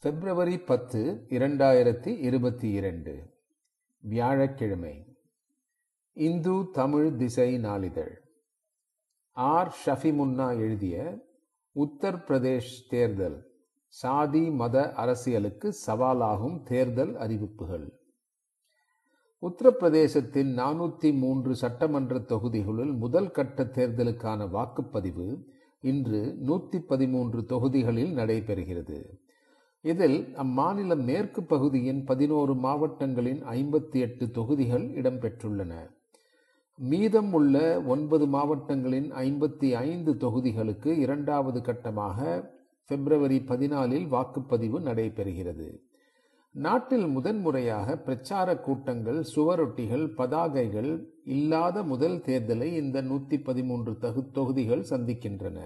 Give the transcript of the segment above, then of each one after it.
பிப்ரவரி பத்து இரண்டாயிரத்தி இருபத்தி இரண்டு. வியாழக்கிழமை. இந்து தமிழ் திசை நாளிதழ். ஆர். ஷஃபிமுன்னா எழுதிய உத்தர் பிரதேஷ் தேர்தல் சாதி மத அரசியலுக்கு சவாலாகும் தேர்தல் அறிவிப்புகள். உத்தரப்பிரதேசத்தின் நானூற்றி மூன்று சட்டமன்ற தொகுதிகளுள் முதல் கட்ட தேர்தலுக்கான வாக்குப்பதிவு இன்று நூற்றி பதிமூன்று தொகுதிகளில் நடைபெறுகிறது. இதில் அம்மாநில மேற்கு பகுதியின் பதினோரு மாவட்டங்களின் ஐம்பத்தி எட்டு தொகுதிகள் இடம்பெற்றுள்ளன. மீதம் உள்ள ஒன்பது மாவட்டங்களின் ஐம்பத்தி ஐந்து தொகுதிகளுக்கு இரண்டாவது கட்டமாக பிப்ரவரி பதினாலில் வாக்குப்பதிவு நடைபெறுகிறது. நாட்டில் முதன்முறையாக பிரச்சார கூட்டங்கள் சுவரொட்டிகள் பதாகைகள் இல்லாத முதல் தேர்தலை இந்த நூற்றி பதிமூன்று தகு தொகுதிகள் சந்திக்கின்றன.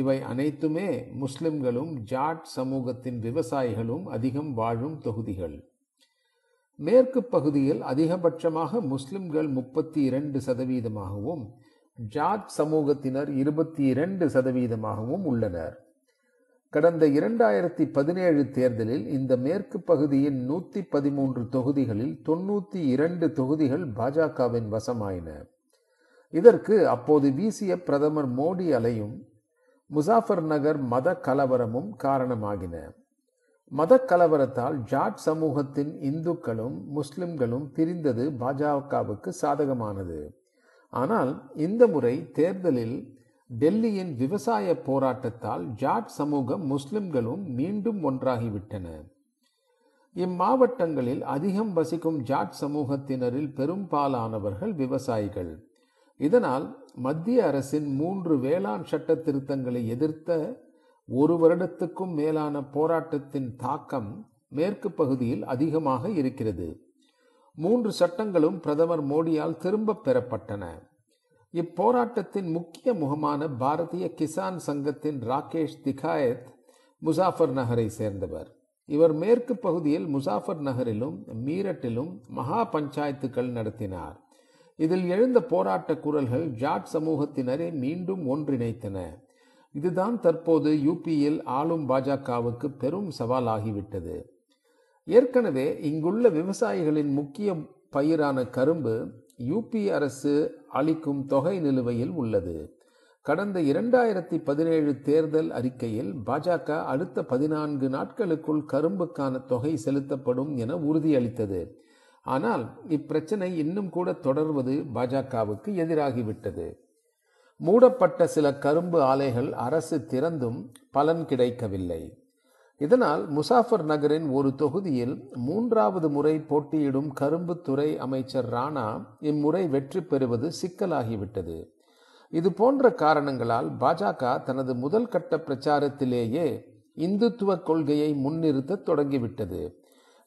இவை அனைத்துமே முஸ்லிம்களும் ஜாட் சமூகத்தின் விவசாயிகளும் அதிகம் வாழும் தொகுதிகள். மேற்கு பகுதியில் அதிகபட்சமாக முஸ்லிம்கள் முப்பத்தி இரண்டு சதவீதமாகவும் ஜாட் சமூகத்தினர் இருபத்தி இரண்டு சதவீதமாகவும் உள்ளனர். கடந்த இரண்டாயிரத்தி பதினேழு தேர்தலில் இந்த மேற்கு பகுதியின் நூற்றி பதிமூன்று தொகுதிகளில் தொன்னூற்றி இரண்டு தொகுதிகள் பாஜகவின் வசமாயின. இதற்கு அப்போது வீசிய பிரதமர் மோடி அலையும் முசாஃபர் நகர் மத கலவரமும் காரணமாகின. மத கலவரத்தால் ஜாட் சமூகத்தின் இந்துக்களும் முஸ்லிம்களும் பிரிந்தது பாஜகவுக்கு சாதகமானது. ஆனால் இந்த முறை தேர்தலில் டெல்லியின் விவசாய போராட்டத்தால் ஜாட் சமூகம் முஸ்லிம்களும் மீண்டும் ஒன்றாகிவிட்டன. இம்மாவட்டங்களில் அதிகம் வசிக்கும் ஜாட் சமூகத்தினரில் பெரும்பாலானவர்கள் விவசாயிகள். இதனால் மத்திய அரசின் மூன்று வேளாண் சட்ட திருத்தங்களை எதிர்த்த ஒரு வருடத்துக்கும் மேலான போராட்டத்தின் தாக்கம் மேற்கு பகுதியில் அதிகமாக இருக்கிறது. மூன்று சட்டங்களும் பிரதமர் மோடியால் திரும்பப் பெறப்பட்டன. இப்போராட்டத்தின் முக்கிய முகமான பாரதிய கிசான் சங்கத்தின் ராகேஷ் திகாயத் முசாஃபர் நகரை சேர்ந்தவர். இவர் மேற்கு பகுதியில் முசாஃபர் நகரிலும் மீரட்டிலும் மகா பஞ்சாயத்துக்கள் நடத்தினார். இதில் எழுந்த போராட்ட குரல்கள் ஜாட் சமூகத்தினரை மீண்டும் ஒன்றிணைத்தன. இதுதான் தற்போது யூபியில் ஆளும் பாஜகவுக்கு பெரும் சவாலாகிவிட்டது. ஏற்கனவே இங்குள்ள விவசாயிகளின் முக்கிய பயிரான கரும்பு யூபி அரசு அளிக்கும் தொகை நிலுவையில் உள்ளது. கடந்த இரண்டாயிரத்தி பதினேழு தேர்தல் அறிக்கையில் பாஜக அடுத்த பதினான்கு நாட்களுக்குள் கரும்புக்கான தொகை செலுத்தப்படும் என உறுதியளித்தது. ஆனால் இப்பிரச்சனை இன்னும் கூட தொடர்வது பாஜகவுக்கு எதிராகிவிட்டது. மூடப்பட்ட சில கரும்பு ஆலைகள் அரசு திறந்தும் பலன் கிடைக்கவில்லை. இதனால் முசாஃபர் நகரின் ஒரு தொகுதியில் மூன்றாவது முறை போட்டியிடும் கரும்பு துறை அமைச்சர் ராணா இம்முறை வெற்றி பெறுவது சிக்கலாகிவிட்டது. இது போன்ற காரணங்களால் பாஜக தனது முதல் கட்ட பிரச்சாரத்திலேயே இந்துத்துவ கொள்கையை முன்னிறுத்த தொடங்கிவிட்டது.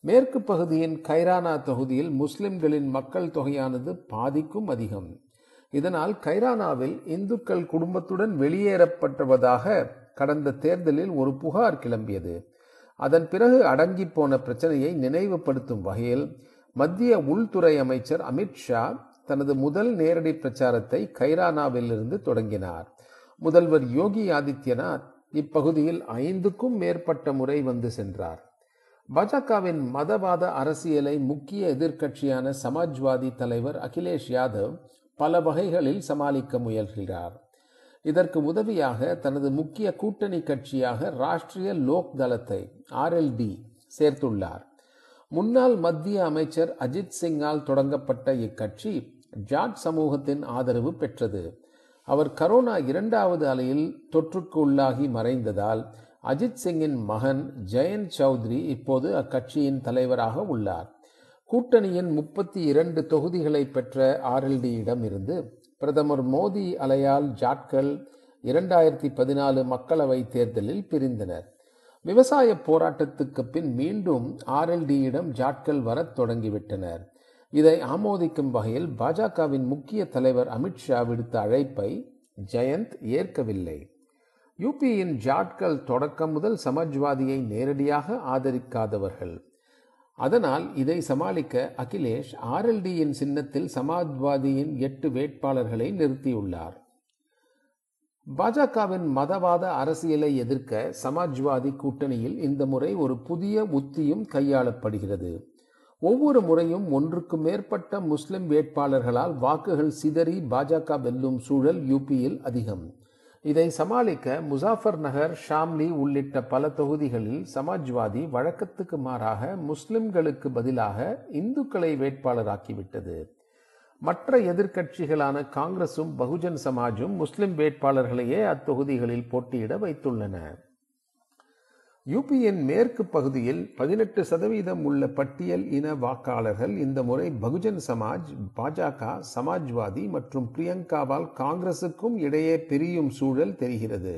மேற்கு பகுதியின் கைரானா தொகுதியில் முஸ்லிம்களின் மக்கள் தொகையானது பாதிக்கும் அதிகம். இதனால் கைரானாவில் இந்துக்கள் குடும்பத்துடன் வெளியேறப்பட்டுவதாக கடந்த தேர்தலில் ஒரு புகார் கிளம்பியது. அதன் பிறகு அடங்கி போன பிரச்சனையை நினைவுபடுத்தும் வகையில் மத்திய உள்துறை அமைச்சர் அமித்ஷா தனது முதல் நேரடி பிரச்சாரத்தை கைரானாவிலிருந்து தொடங்கினார். முதல்வர் யோகி ஆதித்யநாத் இப்பகுதியில் ஐந்துக்கும் மேற்பட்ட முறை வந்து சென்றார். பாஜகவின் மதவாத அரசியலை முக்கிய எதிர்க்கட்சியான சமாஜ்வாதி தலைவர் அகிலேஷ் யாதவ் பல வகைகளில் சமாளிக்க முயல்கிறார் இதற்கு உதவியாக தனது முக்கிய கூட்டணி கட்சியாக ராஷ்டிரிய லோக் தளத்தை ஆர்எல்டி சேர்த்துள்ளார். முன்னாள் மத்திய அமைச்சர் அஜித் சிங்கால் தொடங்கப்பட்ட இக்கட்சி ஜாட் சமூகத்தின் ஆதரவு பெற்றது. அவர் கரோனா இரண்டாவது அலையில் தொற்றுக்கு உள்ளாகி மறைந்ததால் அஜித் சிங்கின் மகன் ஜெயந்த் சௌத்ரி இப்போது அக்கட்சியின் தலைவராக உள்ளார். கூட்டணியின் முப்பத்தி இரண்டு தொகுதிகளை பெற்ற ஆர்எல்டியிடம் இருந்து பிரதமர் மோடி அலையால் ஜாட்கள் இரண்டாயிரத்தி பதினாலு மக்களவை தேர்தலில் பிரிந்தனர். விவசாய போராட்டத்துக்கு பின் மீண்டும் ஆர்எல்டியிடம் ஜாட்கள் வரத் தொடங்கிவிட்டனர். இதை ஆமோதிக்கும் வகையில் பாஜகவின் முக்கிய தலைவர் அமித்ஷா விடுத்த அழைப்பை ஜெயந்த் ஏற்கவில்லை. யூபியின் ஜாட்கள் தொடக்கம் முதல் சமாஜ்வாதியை நேரடியாக ஆதரிக்காதவர்கள். அதனால் இதை சமாளிக்க அகிலேஷ் ஆர்எல்டியின் சின்னத்தில் சமாஜ்வாதியின் எட்டு வேட்பாளர்களை நிறுத்தியுள்ளார். பாஜகவின் மதவாத அரசியலை எதிர்க்க சமாஜ்வாதி கூட்டணியில் இந்த முறை ஒரு புதிய உத்தியும் கையாளப்படுகிறது. ஒவ்வொரு முறையும் ஒன்றுக்கு மேற்பட்ட முஸ்லிம் வேட்பாளர்களால் வாக்குகள் சிதறி பாஜக வெல்லும் சூழல் யூபியில் அதிகம். இதை சமாளிக்க முசாஃபர் நகர் ஷாம்லி உள்ளிட்ட பல தொகுதிகளில் சமாஜ்வாதி வழக்கத்துக்கு மாறாக முஸ்லிம்களுக்கு பதிலாக இந்துக்களை வேட்பாளராக்கிவிட்டது. மற்ற எதிர்க்கட்சிகளான காங்கிரசும் பகுஜன் சமாஜும் முஸ்லிம் வேட்பாளர்களையே அத்தொகுதிகளில் போட்டியிட வைத்துள்ளன. யூபியின் மேற்கு பகுதியில் பதினெட்டு சதவீதம் உள்ள பட்டியல் இன வாக்காளர்கள் இந்த முறை பகுஜன் சமாஜ் பாஜக சமாஜ்வாதி மற்றும் பிரியங்காவால் காங்கிரசுக்கும் இடையே பிரியும் சூழல் தெரிகிறது.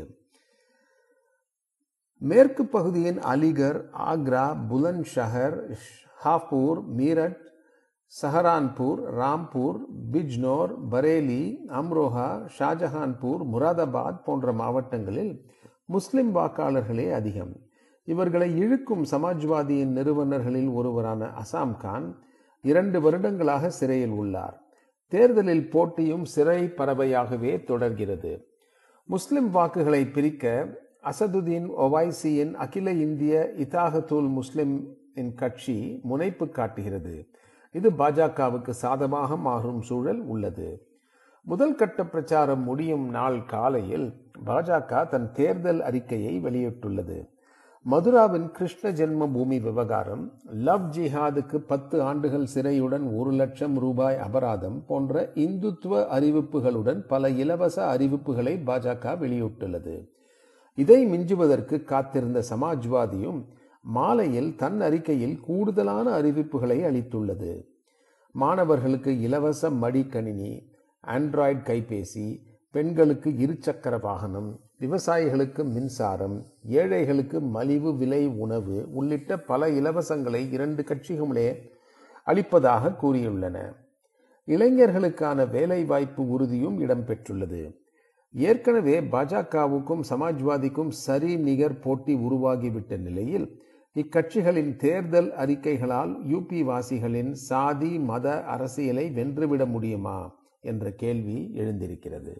மேற்கு பகுதியின் அலிகர் ஆக்ரா புலன்ஷஹர் ஷஹர் ஹாப்பூர் மீரட் சஹரான்பூர் ராம்பூர் பிஜ்னோர் பரேலி அம்ரோஹா ஷாஜஹான்பூர் முராதாபாத் போன்ற மாவட்டங்களில் முஸ்லிம் வாக்காளர்களே அதிகம். இவர்களை இழுக்கும் சமாஜ்வாதியின் நிறுவனர்களில் ஒருவரான அசாம் கான் இரண்டு வருடங்களாக சிறையில் உள்ளார். தேர்தலில் போட்டியும் சிறை பறவையாகவே தொடர்கிறது. முஸ்லிம் வாக்குகளை பிரிக்க அசதுதீன் ஒவைசியின் அகில இந்திய இத்தாகத்துல் முஸ்லிம் கட்சி முனைப்பு காட்டுகிறது. இது பாஜகவுக்கு சாதமாக மாறும் சூழல் உள்ளது. முதல் கட்ட பிரச்சாரம் முடியும் நாள் காலையில் பாஜக தன் தேர்தல் அறிக்கையை வெளியிட்டுள்ளது. மதுராவின் கிருஷ்ண ஜென்ம பூமி விவகாரம் லவ் ஜிஹாதுக்கு பத்து ஆண்டுகள் சிறையுடன் ஒரு லட்சம் ரூபாய் அபராதம் போன்ற இந்துத்துவ அறிவிப்புகளுடன் பல இலவச அறிவிப்புகளை பாஜக வெளியிட்டுள்ளது. இதை மிஞ்சுவதற்கு காத்திருந்த சமாஜ்வாதியும் மாலையில் தன் அறிக்கையில் கூடுதலான அறிவிப்புகளை அளித்துள்ளது. மாணவர்களுக்கு இலவச மடிக்கணினி ஆண்ட்ராய்டு கைபேசி பெண்களுக்கு இருசக்கர வாகனம் விவசாயிகளுக்கு மின்சாரம் ஏழைகளுக்கு மலிவு விலை உணவு உள்ளிட்ட பல இலவசங்களை இரண்டு கட்சிகளே அளிப்பதாக கூறியுள்ளன. இளைஞர்களுக்கான வேலைவாய்ப்பு உறுதியும் இடம்பெற்றுள்ளது. ஏற்கனவே பாஜகவுக்கும் சமாஜ்வாதிக்கும் சரி நிகர் போட்டி உருவாகிவிட்ட நிலையில் இக்கட்சிகளின் தேர்தல் அறிக்கைகளால் யூபி வாசிகளின் சாதி மத அரசியலை வென்றுவிட முடியுமா என்ற கேள்வி எழுந்திருக்கிறது.